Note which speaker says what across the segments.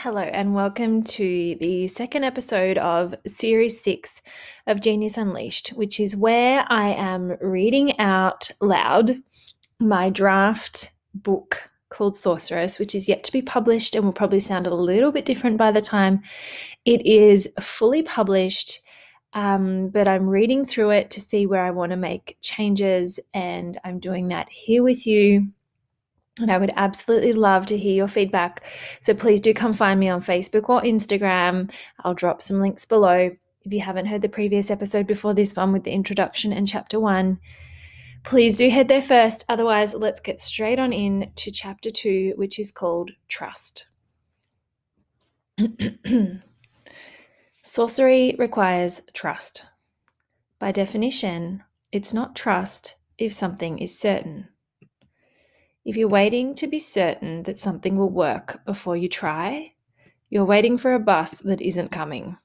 Speaker 1: Hello, and welcome to the second episode of Series 6 of Genius Unleashed, which is where I am reading out loud my draft book called Sorceress, which is yet to be published and will probably sound a little bit different by the time it is fully published. Um, but I'm reading through it to see where I want to make changes, and I'm doing that here with you and I would absolutely love to hear your feedback. So please do come find me on Facebook or Instagram. I'll drop some links below. If you haven't heard the previous episode before this one with the introduction and chapter one, please do head there first. Otherwise, let's get straight on in to chapter two, which is called Trust. Sorcery requires trust. By definition, it's not trust if something is certain. If you're waiting to be certain that something will work before you try, you're waiting for a bus that isn't coming.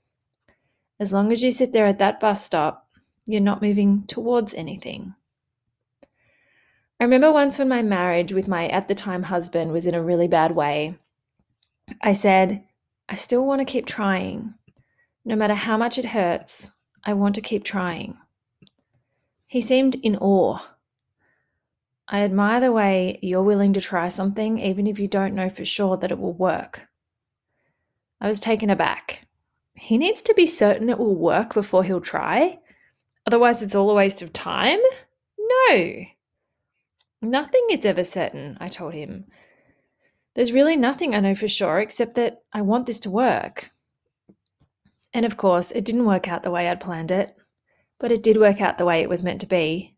Speaker 1: As long as you sit there at that bus stop, you're not moving towards anything. I remember once when my marriage with my at the time husband was in a really bad way, I said, I still want to keep trying. No matter how much it hurts, I want to keep trying. He seemed in awe I admire the way you're willing to try something, even if you don't know for sure that it will work. I was taken aback. He needs to be certain it will work before he'll try. Otherwise, it's all a waste of time? No. Nothing is ever certain, I told him. There's really nothing I know for sure except that I want this to work. And of course, it didn't work out the way I'd planned it, but it did work out the way it was meant to be.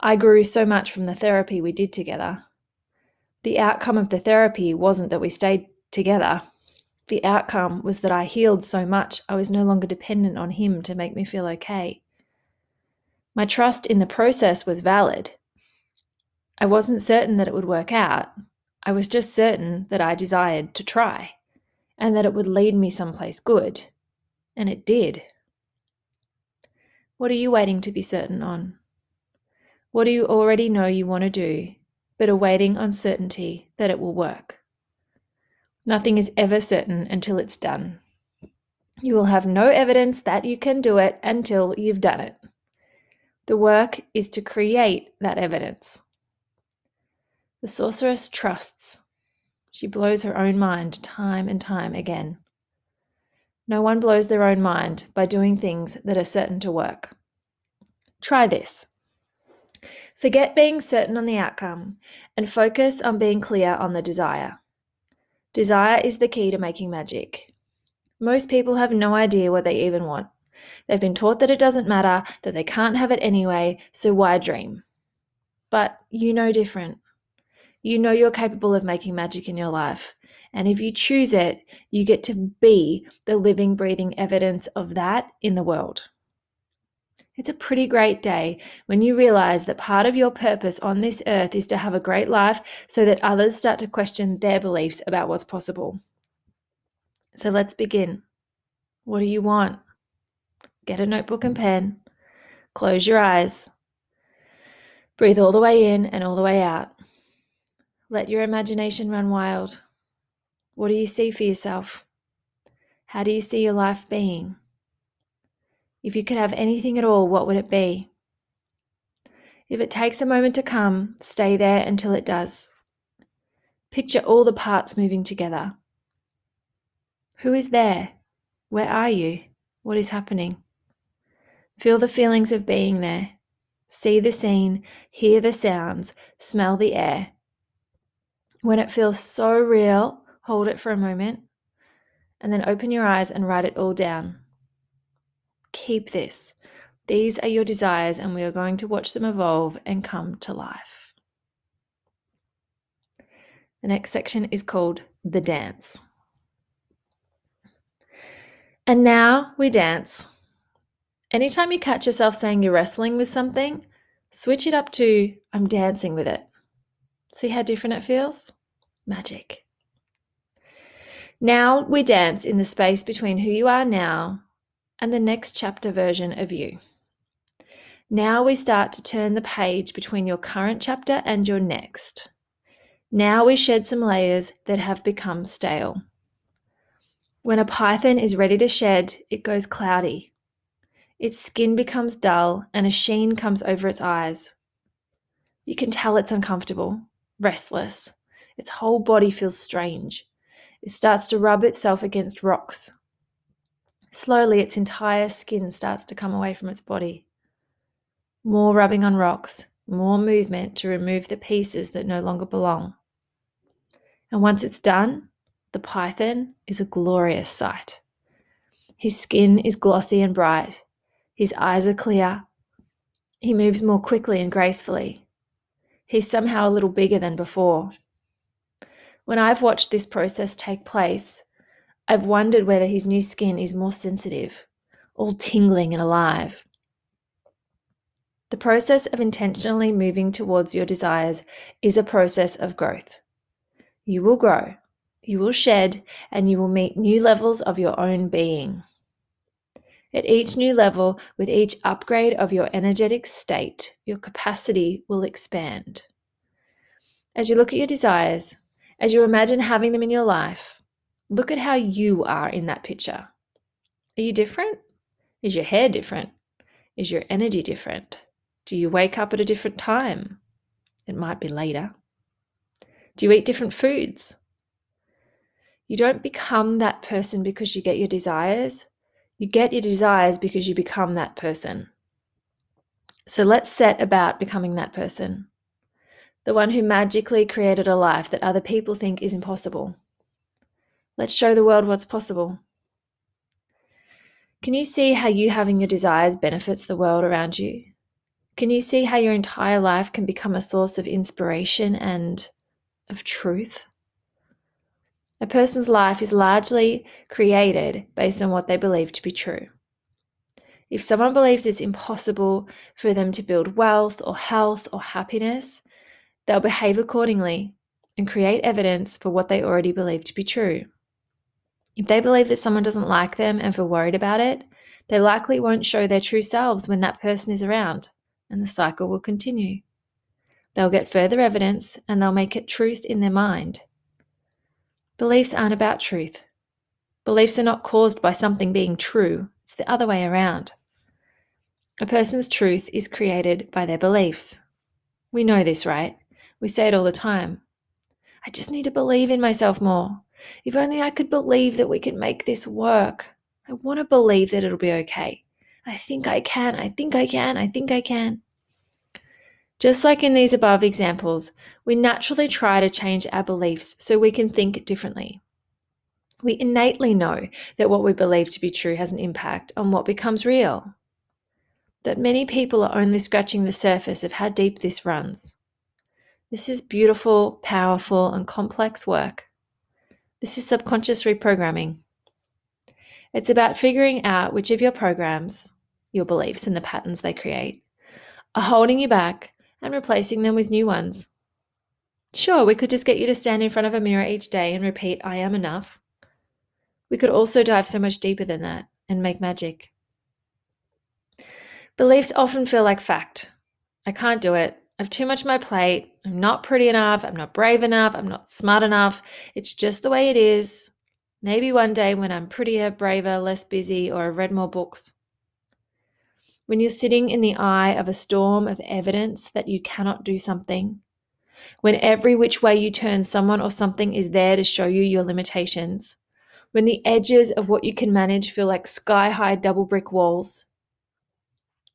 Speaker 1: I grew so much from the therapy we did together. The outcome of the therapy wasn't that we stayed together. The outcome was that I healed so much I was no longer dependent on him to make me feel okay. My trust in the process was valid. I wasn't certain that it would work out. I was just certain that I desired to try and that it would lead me someplace good. And it did. What are you waiting to be certain on? What do you already know you want to do, but are waiting on certainty that it will work? Nothing is ever certain until it's done. You will have no evidence that you can do it until you've done it. The work is to create that evidence. The sorceress trusts. She blows her own mind time and time again. No one blows their own mind by doing things that are certain to work. Try this. Forget being certain on the outcome and focus on being clear on the desire. Desire is the key to making magic. Most people have no idea what they even want. They've been taught that it doesn't matter, that they can't have it anyway, so why dream? But you know different. You know you're capable of making magic in your life. And if you choose it, you get to be the living, breathing evidence of that in the world. It's a pretty great day when you realize that part of your purpose on this earth is to have a great life so that others start to question their beliefs about what's possible. So let's begin. What do you want? Get a notebook and pen. Close your eyes. Breathe all the way in and all the way out. Let your imagination run wild. What do you see for yourself? How do you see your life being? If you could have anything at all, what would it be? If it takes a moment to come, stay there until it does. Picture all the parts moving together. Who is there? Where are you? What is happening? Feel the feelings of being there. See the scene, hear the sounds, smell the air. When it feels so real, hold it for a moment and then open your eyes and write it all down. Keep this. These are your desires, and we are going to watch them evolve and come to life. The next section is called The Dance. And now we dance. Anytime you catch yourself saying you're wrestling with something, switch it up to I'm dancing with it. See how different it feels? Magic. Now we dance in the space between who you are now and the next chapter version of you. Now we start to turn the page between your current chapter and your next. Now we shed some layers that have become stale. When a python is ready to shed, it goes cloudy. Its skin becomes dull and a sheen comes over its eyes. You can tell it's uncomfortable, restless. Its whole body feels strange. It starts to rub itself against rocks. Slowly, its entire skin starts to come away from its body. More rubbing on rocks, more movement to remove the pieces that no longer belong. And once it's done, the python is a glorious sight. His skin is glossy and bright. His eyes are clear. He moves more quickly and gracefully. He's somehow a little bigger than before. When I've watched this process take place, I've wondered whether his new skin is more sensitive, all tingling and alive. The process of intentionally moving towards your desires is a process of growth. You will grow, you will shed, and you will meet new levels of your own being. At each new level, with each upgrade of your energetic state, your capacity will expand. As you look at your desires, as you imagine having them in your life, look at how you are in that picture. Are you different? Is your hair different? Is your energy different? Do you wake up at a different time? It might be later. Do you eat different foods? You don't become that person because you get your desires. You get your desires because you become that person. So let's set about becoming that person. The one who magically created a life that other people think is impossible. Let's show the world what's possible. Can you see how you having your desires benefits the world around you? Can you see how your entire life can become a source of inspiration and of truth? A person's life is largely created based on what they believe to be true. If someone believes it's impossible for them to build wealth or health or happiness, they'll behave accordingly and create evidence for what they already believe to be true. If they believe that someone doesn't like them and feel worried about it, they likely won't show their true selves when that person is around, and the cycle will continue. They'll get further evidence and they'll make it truth in their mind. Beliefs aren't about truth. Beliefs are not caused by something being true, it's the other way around. A person's truth is created by their beliefs. We know this, right? We say it all the time. I just need to believe in myself more. If only I could believe that we can make this work. I want to believe that it'll be okay. I think I can. I think I can. I think I can. Just like in these above examples, we naturally try to change our beliefs so we can think differently. We innately know that what we believe to be true has an impact on what becomes real. That many people are only scratching the surface of how deep this runs. This is beautiful, powerful, and complex work. This is subconscious reprogramming. It's about figuring out which of your programs, your beliefs, and the patterns they create are holding you back and replacing them with new ones. Sure, we could just get you to stand in front of a mirror each day and repeat, I am enough. We could also dive so much deeper than that and make magic. Beliefs often feel like fact. I can't do it. I've too much on my plate. I'm not pretty enough. I'm not brave enough. I'm not smart enough. It's just the way it is. Maybe one day when I'm prettier, braver, less busy, or I've read more books. When you're sitting in the eye of a storm of evidence that you cannot do something, when every which way you turn, someone or something is there to show you your limitations, when the edges of what you can manage feel like sky high double brick walls,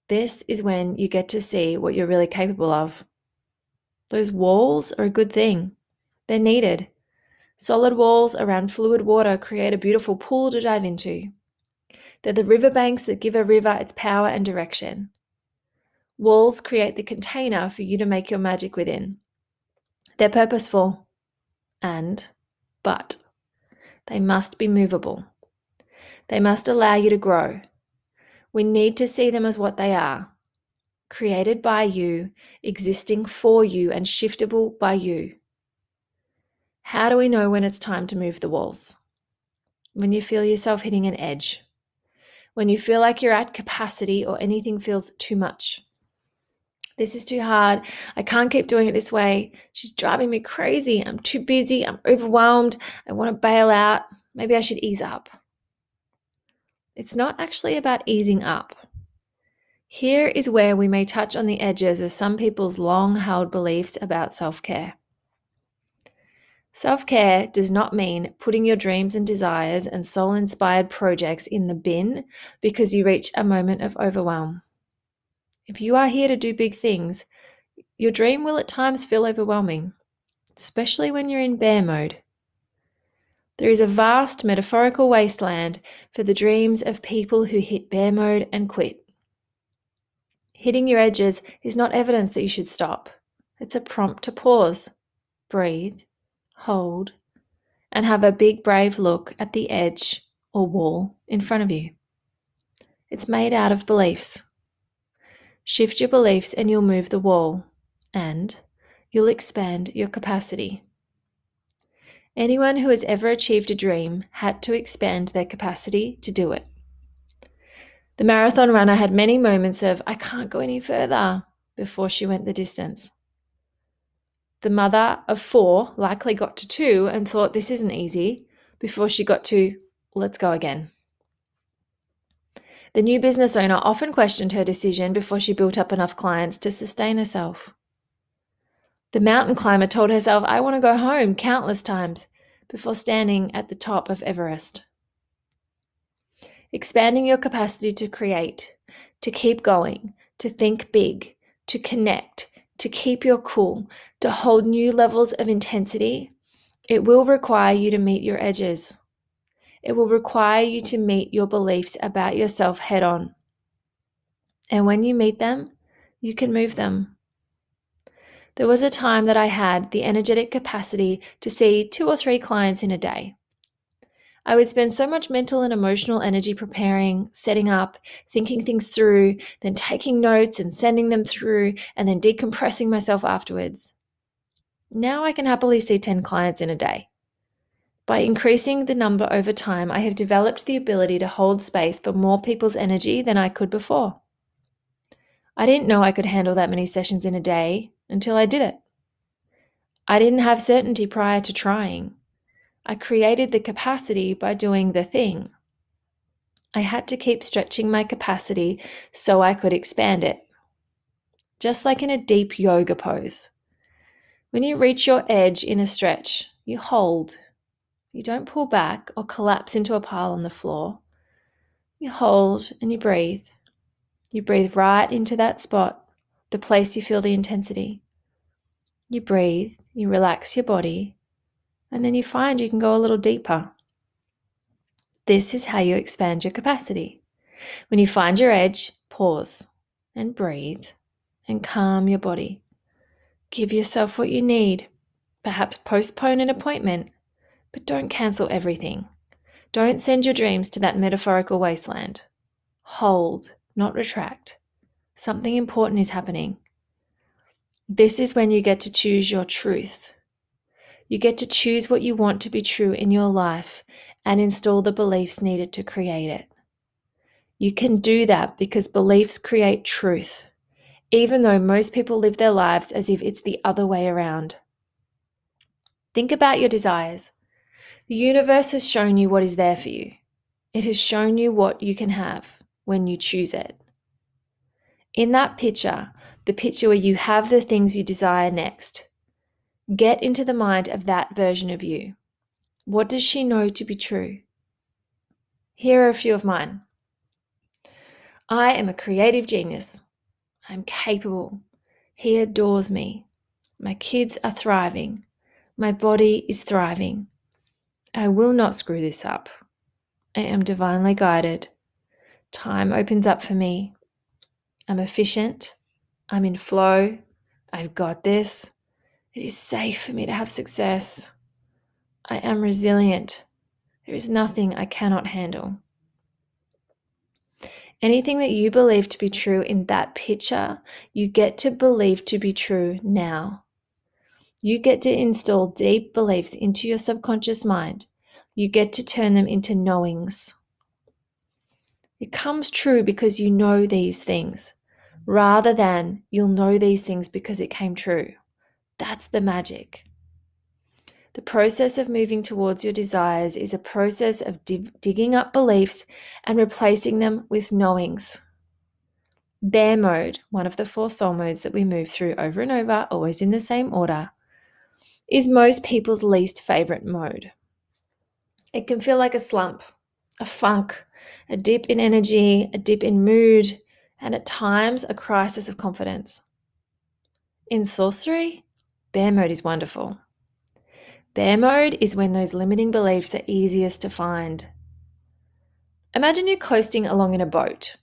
Speaker 1: this is when you get to see what you're really capable of. Those walls are a good thing, they're needed. Solid walls around fluid water create a beautiful pool to dive into. They're the riverbanks that give a river its power and direction. Walls create the container for you to make your magic within. They're purposeful and, but, they must be movable. They must allow you to grow. We need to see them as what they are created by you, existing for you, and shiftable by you. How do we know when it's time to move the walls? When you feel yourself hitting an edge when you feel like you're at capacity or anything feels too much. This is too hard. I can't keep doing it this way. She's driving me crazy. I'm too busy. I'm overwhelmed. I want to bail out. Maybe I should ease up. It's not actually about easing up. Here is where we may touch on the edges of some people's long held beliefs about self care. Self care does not mean putting your dreams and desires and soul inspired projects in the bin because you reach a moment of overwhelm. If you are here to do big things, your dream will at times feel overwhelming, especially when you're in bear mode. There is a vast metaphorical wasteland for the dreams of people who hit bear mode and quit. Hitting your edges is not evidence that you should stop. It's a prompt to pause, breathe, hold, and have a big, brave look at the edge or wall in front of you. It's made out of beliefs. Shift your beliefs and you'll move the wall, and you'll expand your capacity. Anyone who has ever achieved a dream had to expand their capacity to do it. The marathon runner had many moments of, I can't go any further, before she went the distance. The mother of four likely got to two and thought this isn't easy before she got to let's go again. The new business owner often questioned her decision before she built up enough clients to sustain herself. The mountain climber told herself, I want to go home countless times before standing at the top of Everest. Expanding your capacity to create, to keep going, to think big, to connect, to keep your cool, to hold new levels of intensity, it will require you to meet your edges. It will require you to meet your beliefs about yourself head on. And when you meet them, you can move them. There was a time that I had the energetic capacity to see two or three clients in a day. I would spend so much mental and emotional energy preparing, setting up, thinking things through, then taking notes and sending them through, and then decompressing myself afterwards. Now I can happily see 10 clients in a day. By increasing the number over time, I have developed the ability to hold space for more people's energy than I could before. I didn't know I could handle that many sessions in a day until I did it. I didn't have certainty prior to trying. I created the capacity by doing the thing. I had to keep stretching my capacity so I could expand it. Just like in a deep yoga pose. When you reach your edge in a stretch, you hold. You don't pull back or collapse into a pile on the floor. You hold and you breathe. You breathe right into that spot, the place you feel the intensity. You breathe, you relax your body, and then you find you can go a little deeper. This is how you expand your capacity. When you find your edge, pause and breathe and calm your body. Give yourself what you need. Perhaps postpone an appointment, but don't cancel everything. Don't send your dreams to that metaphorical wasteland. Hold, not retract. Something important is happening. This is when you get to choose your truth. You get to choose what you want to be true in your life and install the beliefs needed to create it. You can do that because beliefs create truth, even though most people live their lives as if it's the other way around. Think about your desires. The universe has shown you what is there for you, it has shown you what you can have when you choose it. In that picture, the picture where you have the things you desire next, Get into the mind of that version of you. What does she know to be true? Here are a few of mine. I am a creative genius. I am capable. He adores me. My kids are thriving. My body is thriving. I will not screw this up. I am divinely guided. Time opens up for me. I'm efficient. I'm in flow. I've got this. It is safe for me to have success. I am resilient. There is nothing I cannot handle. Anything that you believe to be true in that picture, you get to believe to be true now. You get to install deep beliefs into your subconscious mind. You get to turn them into knowings. It comes true because you know these things, rather than you'll know these things because it came true. That's the magic. The process of moving towards your desires is a process of dig- digging up beliefs and replacing them with knowings. Bear mode, one of the four soul modes that we move through over and over, always in the same order, is most people's least favorite mode. It can feel like a slump, a funk, a dip in energy, a dip in mood, and at times a crisis of confidence. In sorcery, bear mode is wonderful. Bear mode is when those limiting beliefs are easiest to find. Imagine you're coasting along in a boat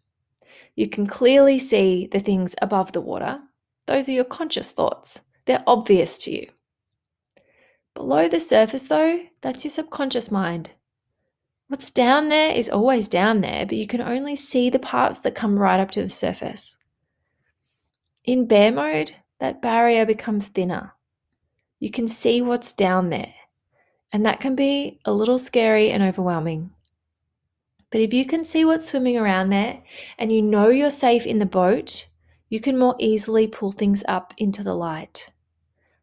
Speaker 1: you can clearly see the things above the water. Those are your conscious thoughts, they're obvious to you. Below the surface, though, that's your subconscious mind. What's down there is always down there, but you can only see the parts that come right up to the surface. In bear mode, that barrier becomes thinner. You can see what's down there, and that can be a little scary and overwhelming. But if you can see what's swimming around there and you know you're safe in the boat, you can more easily pull things up into the light.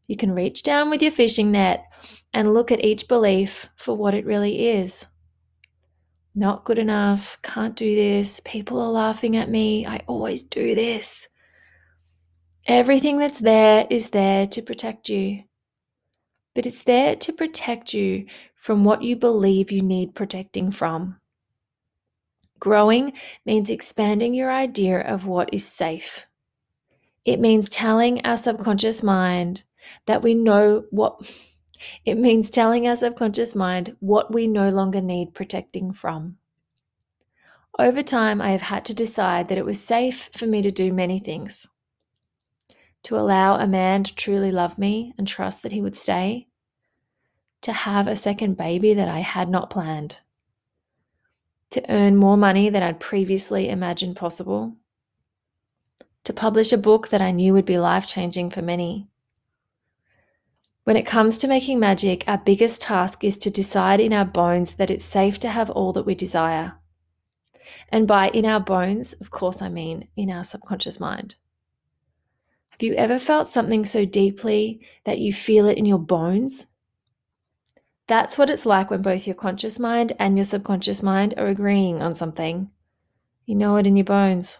Speaker 1: You can reach down with your fishing net and look at each belief for what it really is. Not good enough, can't do this, people are laughing at me, I always do this. Everything that's there is there to protect you. But it's there to protect you from what you believe you need protecting from. Growing means expanding your idea of what is safe. It means telling our subconscious mind that we know what it means telling our subconscious mind what we no longer need protecting from. Over time, I have had to decide that it was safe for me to do many things. To allow a man to truly love me and trust that he would stay. To have a second baby that I had not planned to earn more money than I'd previously imagined possible, to publish a book that I knew would be life changing for many. When it comes to making magic, our biggest task is to decide in our bones that it's safe to have all that we desire. And by in our bones, of course, I mean in our subconscious mind. Have you ever felt something so deeply that you feel it in your bones that's what it's like when both your conscious mind and your subconscious mind are agreeing on something. You know it in your bones.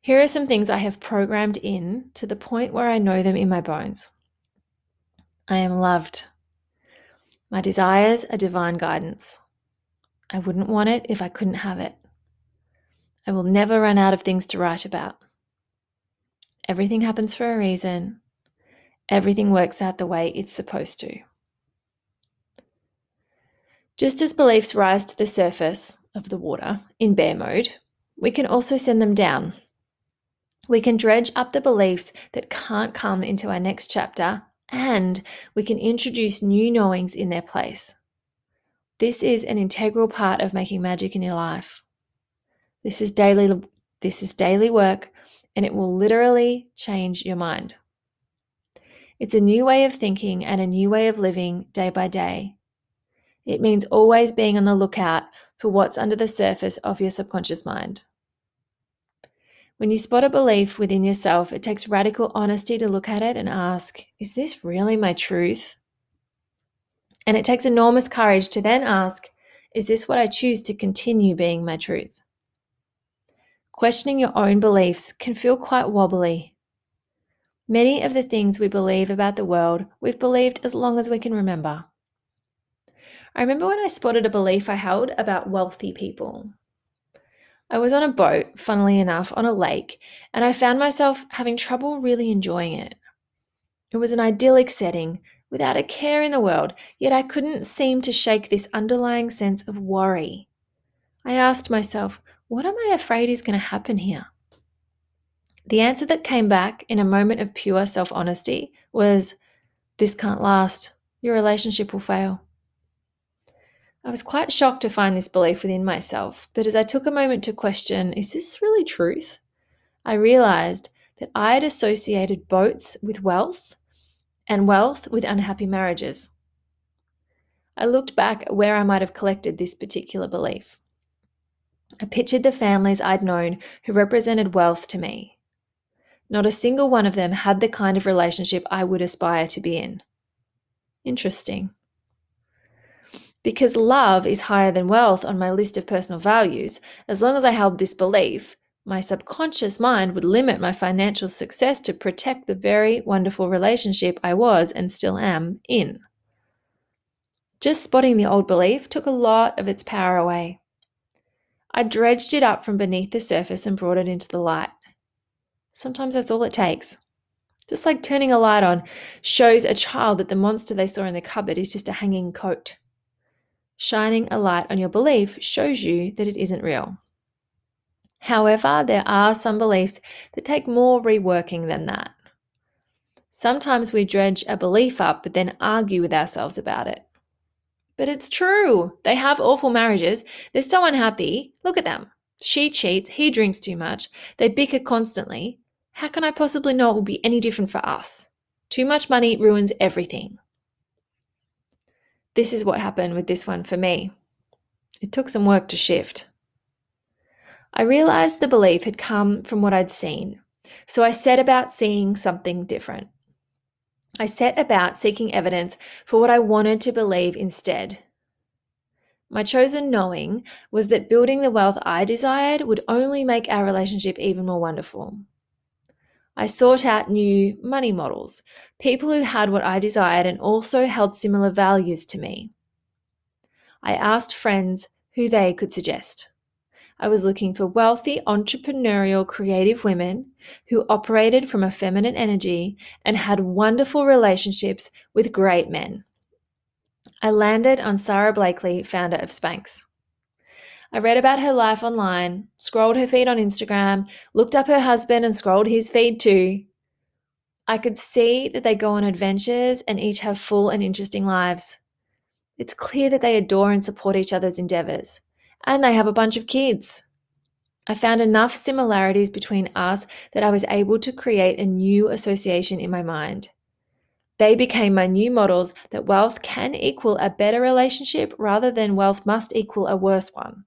Speaker 1: Here are some things I have programmed in to the point where I know them in my bones. I am loved. My desires are divine guidance. I wouldn't want it if I couldn't have it. I will never run out of things to write about. Everything happens for a reason. Everything works out the way it's supposed to. Just as beliefs rise to the surface of the water in bear mode, we can also send them down. We can dredge up the beliefs that can't come into our next chapter, and we can introduce new knowings in their place. This is an integral part of making magic in your life. This is daily this is daily work and it will literally change your mind. It's a new way of thinking and a new way of living day by day it means always being on the lookout for what's under the surface of your subconscious mind. When you spot a belief within yourself, it takes radical honesty to look at it and ask, Is this really my truth? And it takes enormous courage to then ask, Is this what I choose to continue being my truth? Questioning your own beliefs can feel quite wobbly. Many of the things we believe about the world, we've believed as long as we can remember. I remember when I spotted a belief I held about wealthy people. I was on a boat, funnily enough, on a lake, and I found myself having trouble really enjoying it. It was an idyllic setting, without a care in the world, yet I couldn't seem to shake this underlying sense of worry. I asked myself, what am I afraid is going to happen here? The answer that came back in a moment of pure self honesty was, This can't last. Your relationship will fail. I was quite shocked to find this belief within myself, but as I took a moment to question, is this really truth? I realized that I had associated boats with wealth and wealth with unhappy marriages. I looked back at where I might have collected this particular belief. I pictured the families I'd known who represented wealth to me. Not a single one of them had the kind of relationship I would aspire to be in. Interesting. Because love is higher than wealth on my list of personal values, as long as I held this belief, my subconscious mind would limit my financial success to protect the very wonderful relationship I was and still am in. Just spotting the old belief took a lot of its power away. I dredged it up from beneath the surface and brought it into the light. Sometimes that's all it takes. Just like turning a light on shows a child that the monster they saw in the cupboard is just a hanging coat. Shining a light on your belief shows you that it isn't real. However, there are some beliefs that take more reworking than that. Sometimes we dredge a belief up but then argue with ourselves about it. But it's true. They have awful marriages. They're so unhappy. Look at them. She cheats. He drinks too much. They bicker constantly. How can I possibly know it will be any different for us? Too much money ruins everything. This is what happened with this one for me. It took some work to shift. I realized the belief had come from what I'd seen, so I set about seeing something different. I set about seeking evidence for what I wanted to believe instead. My chosen knowing was that building the wealth I desired would only make our relationship even more wonderful. I sought out new money models, people who had what I desired and also held similar values to me. I asked friends who they could suggest. I was looking for wealthy, entrepreneurial, creative women who operated from a feminine energy and had wonderful relationships with great men. I landed on Sara Blakely, founder of Spanx. I read about her life online, scrolled her feed on Instagram, looked up her husband and scrolled his feed too. I could see that they go on adventures and each have full and interesting lives. It's clear that they adore and support each other's endeavors and they have a bunch of kids. I found enough similarities between us that I was able to create a new association in my mind. They became my new models that wealth can equal a better relationship rather than wealth must equal a worse one.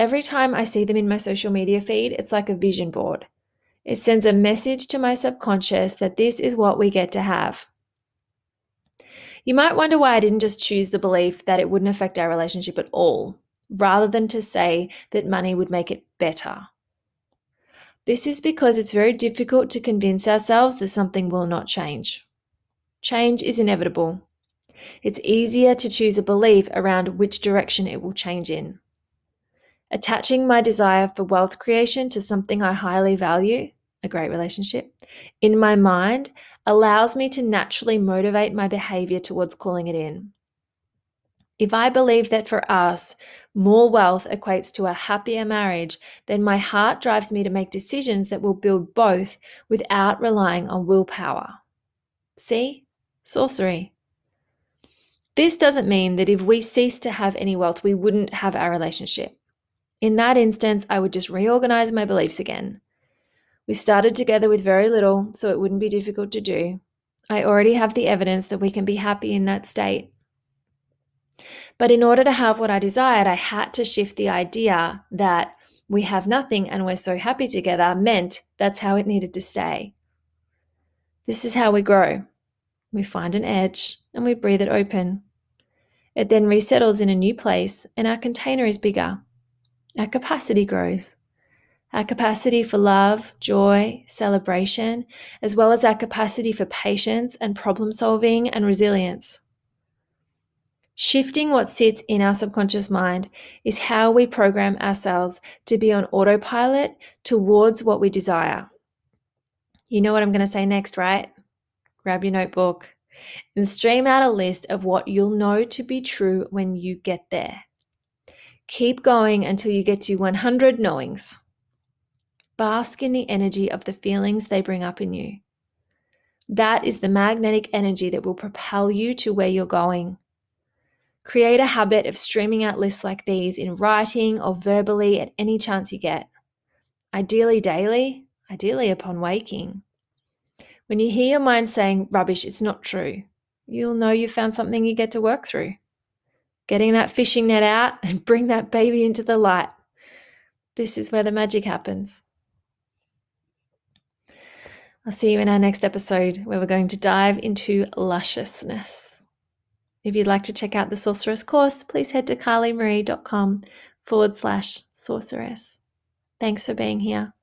Speaker 1: Every time I see them in my social media feed, it's like a vision board. It sends a message to my subconscious that this is what we get to have. You might wonder why I didn't just choose the belief that it wouldn't affect our relationship at all rather than to say that money would make it better. This is because it's very difficult to convince ourselves that something will not change. Change is inevitable. It's easier to choose a belief around which direction it will change in. Attaching my desire for wealth creation to something I highly value, a great relationship, in my mind allows me to naturally motivate my behavior towards calling it in. If I believe that for us, more wealth equates to a happier marriage, then my heart drives me to make decisions that will build both without relying on willpower. See? Sorcery. This doesn't mean that if we cease to have any wealth, we wouldn't have our relationship. In that instance, I would just reorganize my beliefs again. We started together with very little, so it wouldn't be difficult to do. I already have the evidence that we can be happy in that state. But in order to have what I desired, I had to shift the idea that we have nothing and we're so happy together meant that's how it needed to stay. This is how we grow. We find an edge and we breathe it open. It then resettles in a new place and our container is bigger. Our capacity grows. Our capacity for love, joy, celebration, as well as our capacity for patience and problem solving and resilience. Shifting what sits in our subconscious mind is how we program ourselves to be on autopilot towards what we desire. You know what I'm going to say next, right? Grab your notebook and stream out a list of what you'll know to be true when you get there. Keep going until you get to 100 knowings. Bask in the energy of the feelings they bring up in you. That is the magnetic energy that will propel you to where you're going. Create a habit of streaming out lists like these in writing or verbally at any chance you get. Ideally, daily, ideally, upon waking. When you hear your mind saying, rubbish, it's not true, you'll know you found something you get to work through. Getting that fishing net out and bring that baby into the light. This is where the magic happens. I'll see you in our next episode where we're going to dive into lusciousness. If you'd like to check out the Sorceress course, please head to carliemaree.com forward slash sorceress. Thanks for being here.